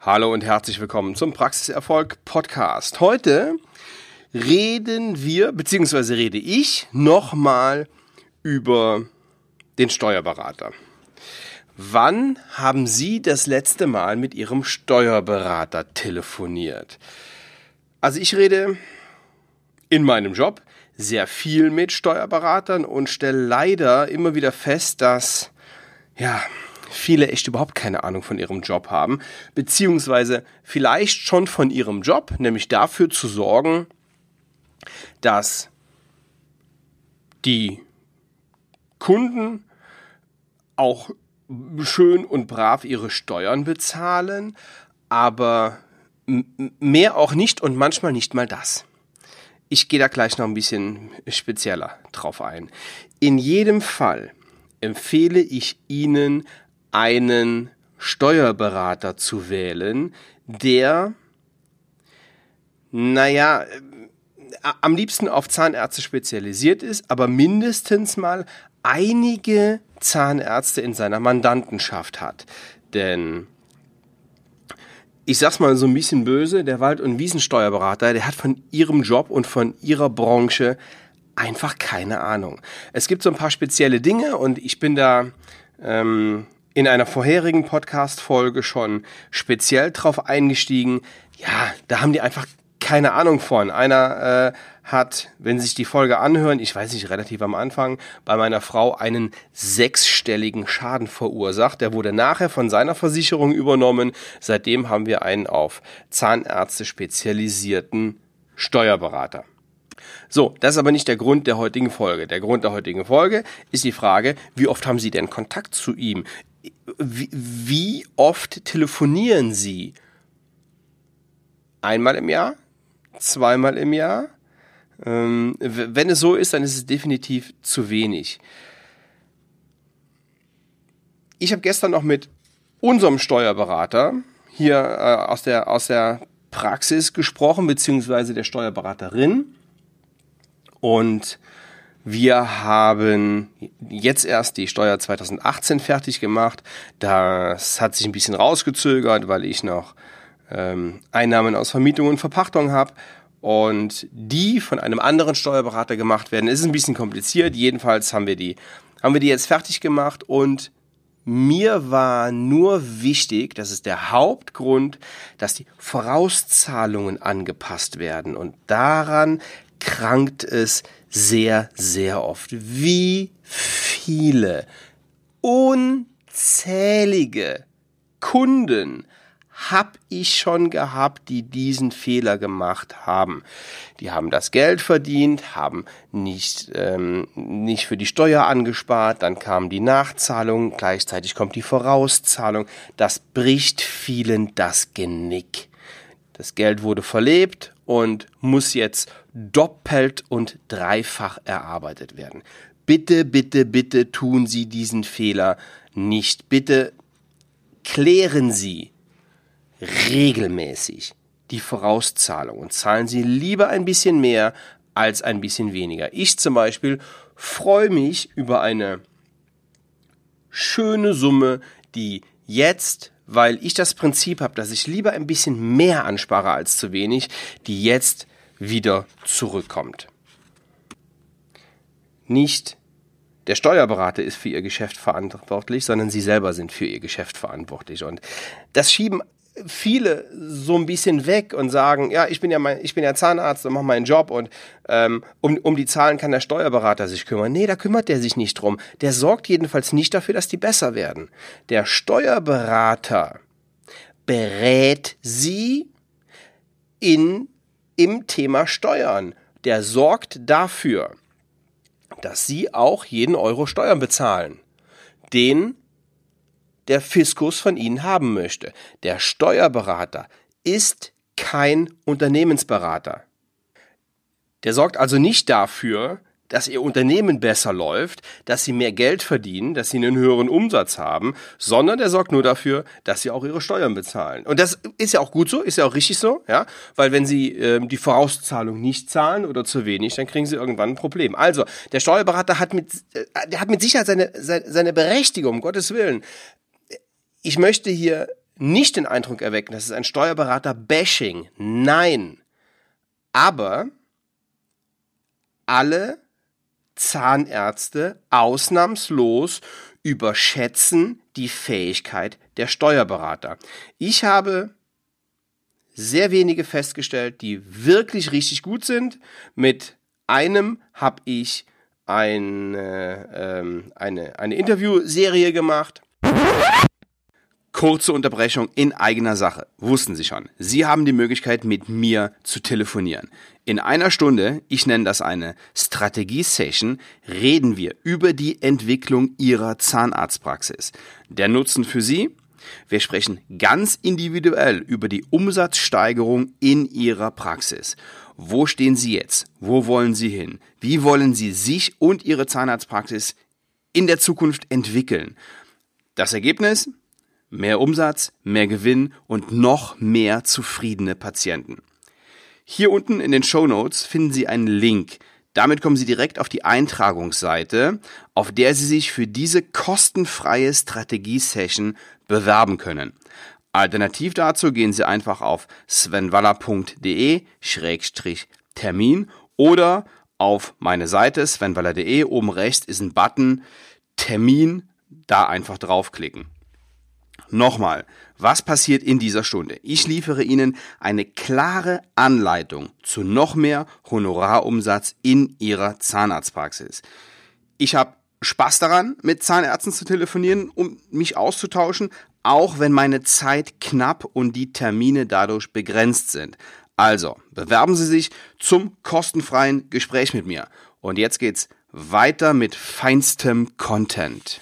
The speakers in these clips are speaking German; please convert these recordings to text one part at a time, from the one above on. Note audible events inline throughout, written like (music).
Hallo und herzlich willkommen zum Praxiserfolg Podcast. Heute reden wir, beziehungsweise rede ich nochmal über den Steuerberater. Wann haben Sie das letzte Mal mit Ihrem Steuerberater telefoniert? Also ich rede in meinem Job sehr viel mit Steuerberatern und stelle leider immer wieder fest, dass ja, viele echt überhaupt keine Ahnung von ihrem Job haben, beziehungsweise vielleicht schon von ihrem Job, nämlich dafür zu sorgen, dass die Kunden auch schön und brav ihre Steuern bezahlen, aber mehr auch nicht und manchmal nicht mal das. Ich gehe da gleich noch ein bisschen spezieller drauf ein. In jedem Fall empfehle ich Ihnen einen Steuerberater zu wählen, der, naja, äh, am liebsten auf Zahnärzte spezialisiert ist, aber mindestens mal einige Zahnärzte in seiner Mandantenschaft hat. Denn ich sag's mal so ein bisschen böse, der Wald- und Wiesensteuerberater, der hat von ihrem Job und von ihrer Branche einfach keine Ahnung. Es gibt so ein paar spezielle Dinge und ich bin da ähm, in einer vorherigen Podcast-Folge schon speziell drauf eingestiegen. Ja, da haben die einfach keine Ahnung von. Einer äh, hat, wenn Sie sich die Folge anhören, ich weiß nicht, relativ am Anfang, bei meiner Frau einen sechsstelligen Schaden verursacht. Der wurde nachher von seiner Versicherung übernommen. Seitdem haben wir einen auf Zahnärzte spezialisierten Steuerberater. So, das ist aber nicht der Grund der heutigen Folge. Der Grund der heutigen Folge ist die Frage, wie oft haben Sie denn Kontakt zu ihm? Wie, wie oft telefonieren Sie? Einmal im Jahr? Zweimal im Jahr? Ähm, wenn es so ist, dann ist es definitiv zu wenig. Ich habe gestern noch mit unserem Steuerberater hier äh, aus, der, aus der Praxis gesprochen, beziehungsweise der Steuerberaterin. Und wir haben jetzt erst die Steuer 2018 fertig gemacht. Das hat sich ein bisschen rausgezögert, weil ich noch ähm, Einnahmen aus Vermietung und Verpachtung habe. Und die von einem anderen Steuerberater gemacht werden. Es ist ein bisschen kompliziert. Jedenfalls haben wir die, haben wir die jetzt fertig gemacht und mir war nur wichtig, das ist der Hauptgrund, dass die Vorauszahlungen angepasst werden. Und daran krankt es sehr, sehr oft. Wie viele unzählige Kunden habe ich schon gehabt, die diesen Fehler gemacht haben. Die haben das Geld verdient, haben nicht, ähm, nicht für die Steuer angespart, dann kam die Nachzahlung, gleichzeitig kommt die Vorauszahlung. Das bricht vielen das Genick. Das Geld wurde verlebt und muss jetzt doppelt und dreifach erarbeitet werden. Bitte, bitte, bitte tun Sie diesen Fehler nicht. Bitte klären Sie regelmäßig die Vorauszahlung und zahlen Sie lieber ein bisschen mehr als ein bisschen weniger. Ich zum Beispiel freue mich über eine schöne Summe, die jetzt weil ich das Prinzip habe, dass ich lieber ein bisschen mehr anspare als zu wenig, die jetzt wieder zurückkommt. Nicht der Steuerberater ist für ihr Geschäft verantwortlich, sondern sie selber sind für ihr Geschäft verantwortlich. Und das schieben viele so ein bisschen weg und sagen, ja, ich bin ja mein, ich bin ja Zahnarzt und mache meinen Job und ähm, um, um die Zahlen kann der Steuerberater sich kümmern. Nee, da kümmert der sich nicht drum. Der sorgt jedenfalls nicht dafür, dass die besser werden. Der Steuerberater berät sie in, im Thema Steuern. Der sorgt dafür, dass sie auch jeden Euro Steuern bezahlen. Den der Fiskus von Ihnen haben möchte. Der Steuerberater ist kein Unternehmensberater. Der sorgt also nicht dafür, dass Ihr Unternehmen besser läuft, dass Sie mehr Geld verdienen, dass Sie einen höheren Umsatz haben, sondern der sorgt nur dafür, dass Sie auch Ihre Steuern bezahlen. Und das ist ja auch gut so, ist ja auch richtig so, ja, weil wenn Sie ähm, die Vorauszahlung nicht zahlen oder zu wenig, dann kriegen Sie irgendwann ein Problem. Also der Steuerberater hat mit, äh, der hat mit Sicherheit seine, seine, seine Berechtigung, um Gottes Willen ich möchte hier nicht den Eindruck erwecken, das ist ein Steuerberater-Bashing. Nein. Aber alle Zahnärzte ausnahmslos überschätzen die Fähigkeit der Steuerberater. Ich habe sehr wenige festgestellt, die wirklich richtig gut sind. Mit einem habe ich eine, ähm, eine, eine Interviewserie gemacht. Kurze Unterbrechung in eigener Sache. Wussten Sie schon, Sie haben die Möglichkeit, mit mir zu telefonieren. In einer Stunde, ich nenne das eine Strategie-Session, reden wir über die Entwicklung Ihrer Zahnarztpraxis. Der Nutzen für Sie? Wir sprechen ganz individuell über die Umsatzsteigerung in Ihrer Praxis. Wo stehen Sie jetzt? Wo wollen Sie hin? Wie wollen Sie sich und Ihre Zahnarztpraxis in der Zukunft entwickeln? Das Ergebnis? Mehr Umsatz, mehr Gewinn und noch mehr zufriedene Patienten. Hier unten in den Show Notes finden Sie einen Link. Damit kommen Sie direkt auf die Eintragungsseite, auf der Sie sich für diese kostenfreie Strategie-Session bewerben können. Alternativ dazu gehen Sie einfach auf svenwaller.de-termin oder auf meine Seite svenwaller.de. Oben rechts ist ein Button Termin, da einfach draufklicken. Nochmal, was passiert in dieser Stunde? Ich liefere Ihnen eine klare Anleitung zu noch mehr Honorarumsatz in Ihrer Zahnarztpraxis. Ich habe Spaß daran, mit Zahnärzten zu telefonieren, um mich auszutauschen, auch wenn meine Zeit knapp und die Termine dadurch begrenzt sind. Also, bewerben Sie sich zum kostenfreien Gespräch mit mir. Und jetzt geht's weiter mit feinstem Content.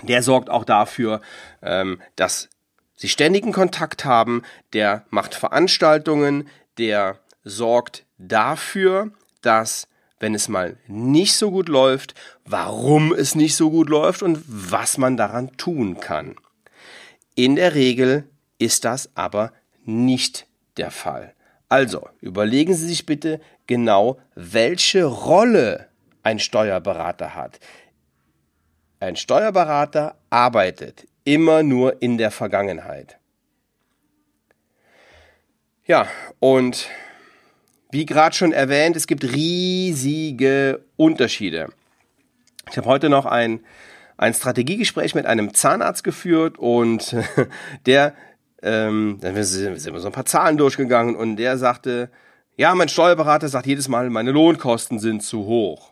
Der sorgt auch dafür, ähm, dass Sie ständigen Kontakt haben, der macht Veranstaltungen, der sorgt dafür, dass wenn es mal nicht so gut läuft, warum es nicht so gut läuft und was man daran tun kann. In der Regel ist das aber nicht der Fall. Also überlegen Sie sich bitte genau, welche Rolle ein Steuerberater hat. Ein Steuerberater arbeitet immer nur in der Vergangenheit. Ja, und wie gerade schon erwähnt, es gibt riesige Unterschiede. Ich habe heute noch ein, ein Strategiegespräch mit einem Zahnarzt geführt und (laughs) der, ähm, dann sind wir so ein paar Zahlen durchgegangen und der sagte, ja, mein Steuerberater sagt jedes Mal, meine Lohnkosten sind zu hoch.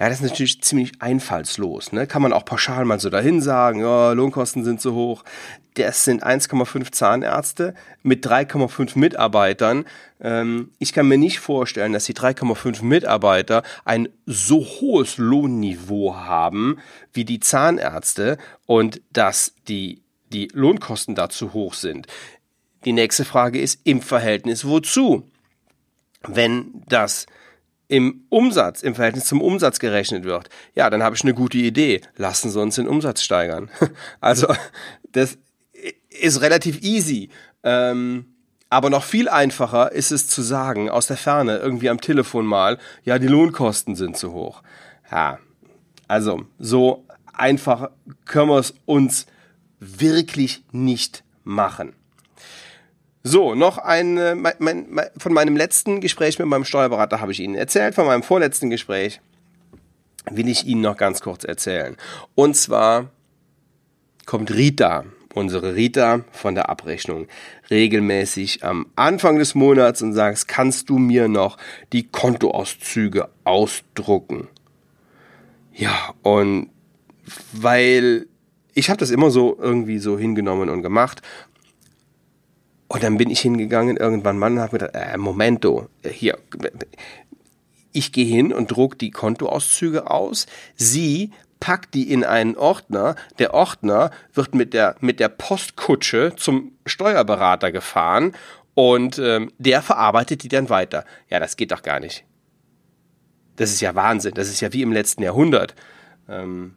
Ja, das ist natürlich ziemlich einfallslos. Ne? Kann man auch pauschal mal so dahin sagen, ja, Lohnkosten sind zu hoch. Das sind 1,5 Zahnärzte mit 3,5 Mitarbeitern. Ähm, ich kann mir nicht vorstellen, dass die 3,5 Mitarbeiter ein so hohes Lohnniveau haben wie die Zahnärzte und dass die, die Lohnkosten da zu hoch sind. Die nächste Frage ist im Verhältnis wozu? Wenn das im Umsatz, im Verhältnis zum Umsatz gerechnet wird, ja, dann habe ich eine gute Idee. Lassen Sie uns den Umsatz steigern. (laughs) Also, das ist relativ easy. Ähm, aber noch viel einfacher ist es zu sagen, aus der Ferne, irgendwie am Telefon mal, ja, die Lohnkosten sind zu hoch. Ja, also, so einfach können wir es uns wirklich nicht machen. So, noch ein, äh, mein, mein, von meinem letzten Gespräch mit meinem Steuerberater habe ich Ihnen erzählt, von meinem vorletzten Gespräch will ich Ihnen noch ganz kurz erzählen. Und zwar kommt Rita, unsere Rita von der Abrechnung, regelmäßig am Anfang des Monats und sagt, kannst du mir noch die Kontoauszüge ausdrucken? Ja, und weil ich habe das immer so irgendwie so hingenommen und gemacht und dann bin ich hingegangen irgendwann mal und habe gedacht, äh, Momento, hier, ich gehe hin und druck die Kontoauszüge aus. Sie packt die in einen Ordner. Der Ordner wird mit der, mit der Postkutsche zum Steuerberater gefahren und ähm, der verarbeitet die dann weiter. Ja, das geht doch gar nicht. Das ist ja Wahnsinn. Das ist ja wie im letzten Jahrhundert. Ähm,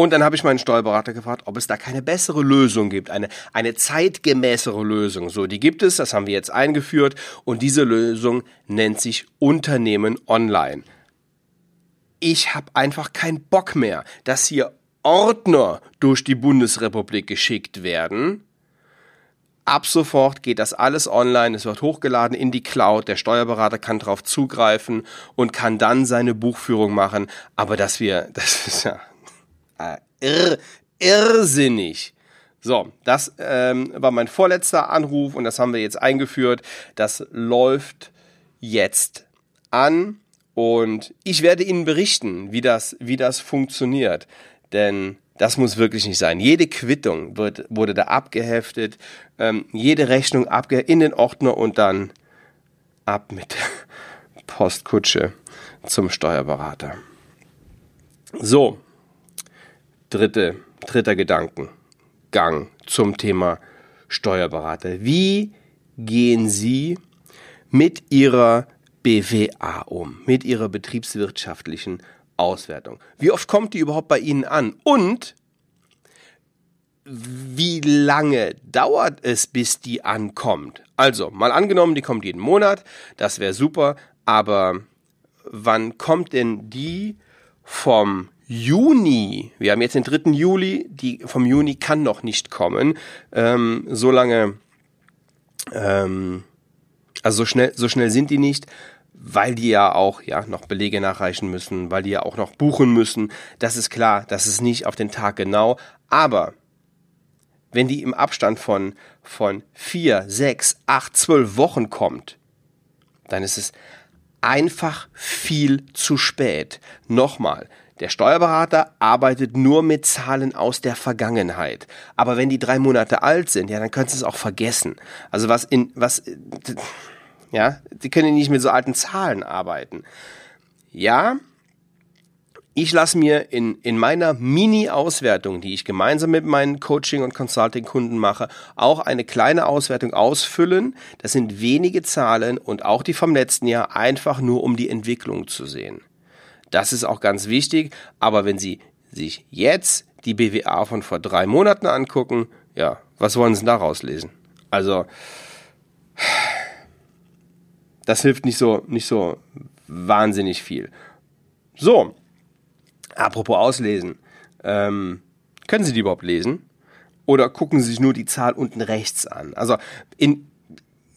und dann habe ich meinen Steuerberater gefragt, ob es da keine bessere Lösung gibt, eine, eine zeitgemäßere Lösung. So, die gibt es, das haben wir jetzt eingeführt und diese Lösung nennt sich Unternehmen online. Ich habe einfach keinen Bock mehr, dass hier Ordner durch die Bundesrepublik geschickt werden. Ab sofort geht das alles online, es wird hochgeladen in die Cloud, der Steuerberater kann darauf zugreifen und kann dann seine Buchführung machen. Aber dass wir, (laughs) das ist ja äh, irr, irrsinnig. So, das ähm, war mein vorletzter Anruf und das haben wir jetzt eingeführt. Das läuft jetzt an und ich werde Ihnen berichten, wie das, wie das funktioniert. Denn das muss wirklich nicht sein. Jede Quittung wird, wurde da abgeheftet, ähm, jede Rechnung abge in den Ordner und dann ab mit (laughs) Postkutsche zum Steuerberater. So, dritte, dritter Gedankengang zum Thema Steuerberater. Wie gehen Sie mit Ihrer BWA um, mit Ihrer betriebswirtschaftlichen Auswertung? Wie oft kommt die überhaupt bei Ihnen an? Und wie lange dauert es, bis die ankommt? Also, mal angenommen, die kommt jeden Monat, das wäre super, aber wann kommt denn die vom Juni? Wir haben jetzt den 3. Juli, die vom Juni kann noch nicht kommen. Ähm, so lange, ähm, also so schnell, so schnell sind die nicht weil die ja auch ja noch Belege nachreichen müssen, weil die ja auch noch buchen müssen. Das ist klar, das ist nicht auf den Tag genau, aber wenn die im Abstand von von vier, sechs, acht, zwölf Wochen kommt, dann ist es einfach viel zu spät. Nochmal, der Steuerberater arbeitet nur mit Zahlen aus der Vergangenheit. Aber wenn die drei Monate alt sind, ja, dann könntest du es auch vergessen. Also was in, was, ja, sie können nicht mit so alten Zahlen arbeiten. Ja, ich lasse mir in, in meiner Mini-Auswertung, die ich gemeinsam mit meinen Coaching- und Consulting-Kunden mache, auch eine kleine Auswertung ausfüllen. Das sind wenige Zahlen und auch die vom letzten Jahr, einfach nur um die Entwicklung zu sehen. Das ist auch ganz wichtig, aber wenn Sie sich jetzt die BWA von vor drei Monaten angucken, ja, was wollen Sie daraus lesen? Also, das hilft nicht so, nicht so wahnsinnig viel. So, apropos auslesen. Ähm, können Sie die überhaupt lesen? Oder gucken Sie sich nur die Zahl unten rechts an? Also in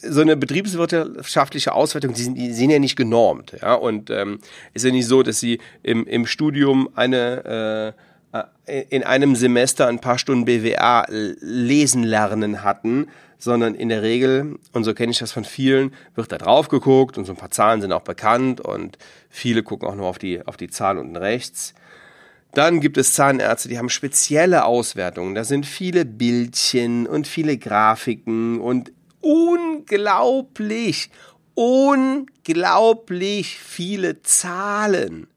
so eine betriebswirtschaftliche Auswertung, die sind, die sind ja nicht genormt. Ja? Und ähm, ist ja nicht so, dass Sie im, im Studium eine äh, in einem Semester ein paar Stunden BWA lesen lernen hatten, sondern in der Regel, und so kenne ich das von vielen, wird da drauf geguckt und so ein paar Zahlen sind auch bekannt und viele gucken auch nur auf die, auf die Zahl unten rechts. Dann gibt es Zahnärzte, die haben spezielle Auswertungen. Da sind viele Bildchen und viele Grafiken und unglaublich, unglaublich viele Zahlen.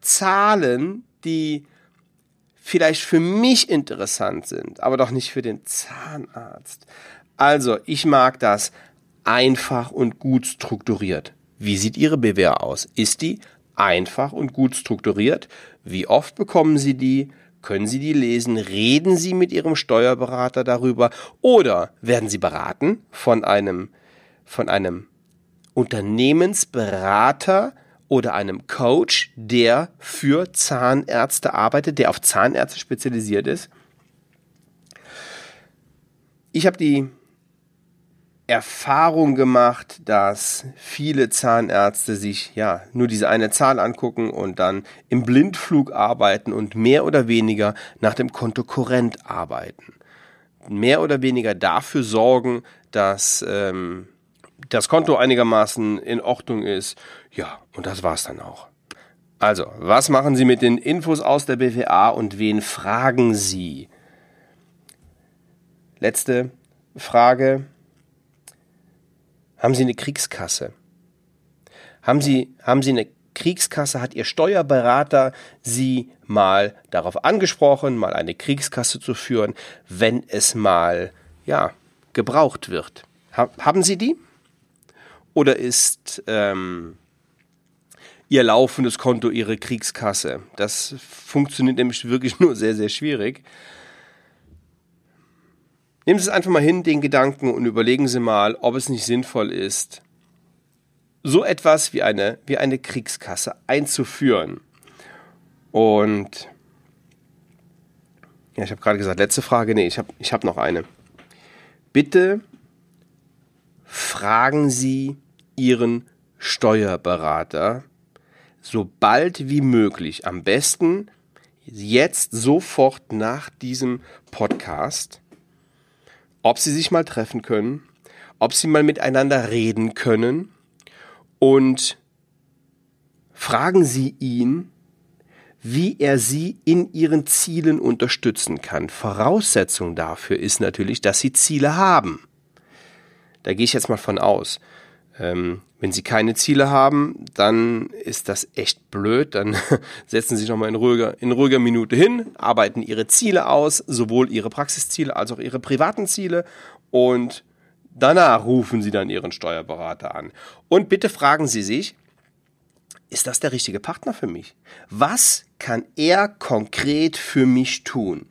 Zahlen, die vielleicht für mich interessant sind, aber doch nicht für den Zahnarzt. Also, ich mag das einfach und gut strukturiert. Wie sieht Ihre BWA aus? Ist die einfach und gut strukturiert? Wie oft bekommen Sie die? Können Sie die lesen? Reden Sie mit Ihrem Steuerberater darüber? Oder werden Sie beraten von einem, von einem Unternehmensberater, oder einem Coach, der für Zahnärzte arbeitet, der auf Zahnärzte spezialisiert ist. Ich habe die Erfahrung gemacht, dass viele Zahnärzte sich ja nur diese eine Zahl angucken und dann im Blindflug arbeiten und mehr oder weniger nach dem Konto Korrent arbeiten. Mehr oder weniger dafür sorgen, dass ähm, das Konto einigermaßen in Ordnung ist. Ja, und das war's dann auch. Also, was machen Sie mit den Infos aus der BWA und wen fragen Sie? Letzte Frage. Haben Sie eine Kriegskasse? Haben Sie, haben Sie eine Kriegskasse? Hat Ihr Steuerberater Sie mal darauf angesprochen, mal eine Kriegskasse zu führen, wenn es mal, ja, gebraucht wird? haben Sie die? Oder ist ähm, Ihr laufendes Konto Ihre Kriegskasse? Das funktioniert nämlich wirklich nur sehr, sehr schwierig. Nehmen Sie es einfach mal hin, den Gedanken, und überlegen Sie mal, ob es nicht sinnvoll ist, so etwas wie eine, wie eine Kriegskasse einzuführen. Und Ja, ich habe gerade gesagt, letzte Frage. Nee, ich habe ich hab noch eine. Bitte fragen Sie Ihren Steuerberater so bald wie möglich, am besten jetzt sofort nach diesem Podcast, ob Sie sich mal treffen können, ob Sie mal miteinander reden können und fragen Sie ihn, wie er Sie in Ihren Zielen unterstützen kann. Voraussetzung dafür ist natürlich, dass Sie Ziele haben. Da gehe ich jetzt mal von aus. Ähm, wenn Sie keine Ziele haben, dann ist das echt blöd. Dann (laughs) setzen Sie sich nochmal in ruhiger, in ruhiger Minute hin, arbeiten Ihre Ziele aus, sowohl Ihre Praxisziele als auch Ihre privaten Ziele und danach rufen Sie dann Ihren Steuerberater an. Und bitte fragen Sie sich, ist das der richtige Partner für mich? Was kann er konkret für mich tun?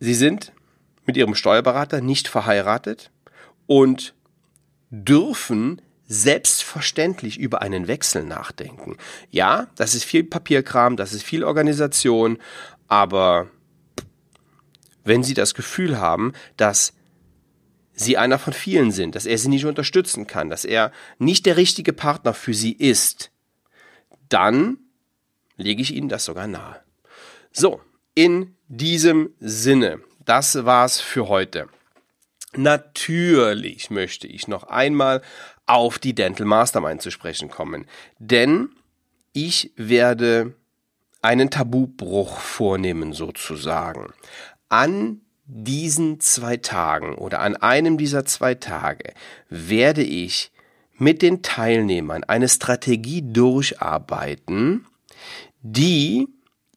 Sie sind mit Ihrem Steuerberater nicht verheiratet und dürfen selbstverständlich über einen Wechsel nachdenken. Ja, das ist viel Papierkram, das ist viel Organisation, aber wenn Sie das Gefühl haben, dass Sie einer von vielen sind, dass er Sie nicht unterstützen kann, dass er nicht der richtige Partner für Sie ist, dann lege ich Ihnen das sogar nahe. So, in diesem Sinne, das war's für heute. Natürlich möchte ich noch einmal auf die Dental Mastermind zu sprechen kommen, denn ich werde einen Tabubruch vornehmen sozusagen. An diesen zwei Tagen oder an einem dieser zwei Tage werde ich mit den Teilnehmern eine Strategie durcharbeiten, die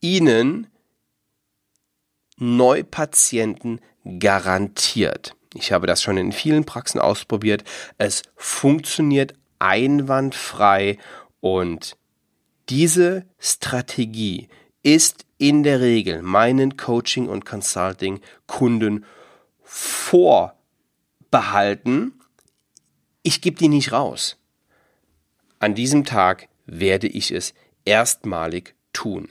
ihnen Neupatienten garantiert. Ich habe das schon in vielen Praxen ausprobiert. Es funktioniert einwandfrei und diese Strategie ist in der Regel meinen Coaching- und Consulting-Kunden vorbehalten. Ich gebe die nicht raus. An diesem Tag werde ich es erstmalig tun.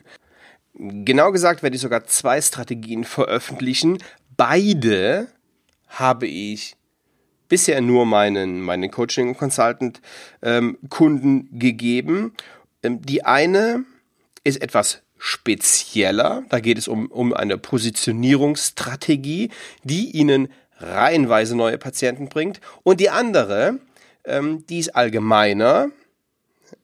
Genau gesagt werde ich sogar zwei Strategien veröffentlichen. Beide habe ich bisher nur meinen, meinen Coaching- und Consultant-Kunden ähm, gegeben. Ähm, die eine ist etwas spezieller. Da geht es um, um eine Positionierungsstrategie, die Ihnen reihenweise neue Patienten bringt. Und die andere, ähm, die ist allgemeiner,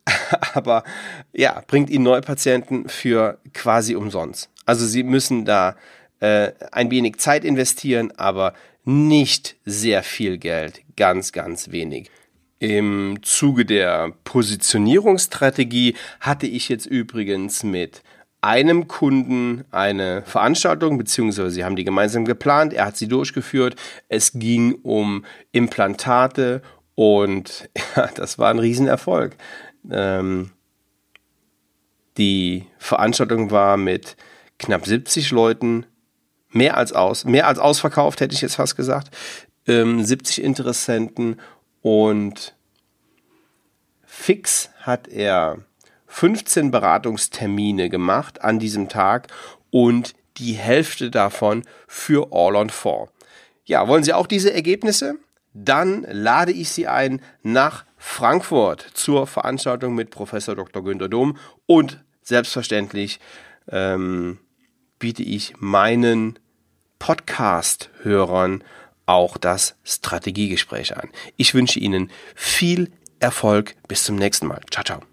(laughs) aber ja, bringt Ihnen neue Patienten für quasi umsonst. Also Sie müssen da äh, ein wenig Zeit investieren, aber nicht sehr viel Geld, ganz, ganz wenig. Im Zuge der Positionierungsstrategie hatte ich jetzt übrigens mit einem Kunden eine Veranstaltung, beziehungsweise sie haben die gemeinsam geplant, er hat sie durchgeführt. Es ging um Implantate und (laughs) ja, das war ein Riesenerfolg. Ähm, die Veranstaltung war mit knapp 70 Leuten mehr als aus, mehr als ausverkauft, hätte ich jetzt fast gesagt. Ähm, 70 Interessenten und fix hat er 15 Beratungstermine gemacht an diesem Tag und die Hälfte davon für All on Four. Ja, wollen Sie auch diese Ergebnisse? Dann lade ich Sie ein nach Frankfurt zur Veranstaltung mit Professor Dr. Günter Dom und selbstverständlich ähm, biete ich meinen Podcast-Hörern auch das Strategiegespräch an. Ich wünsche Ihnen viel Erfolg. Bis zum nächsten Mal. Ciao, ciao.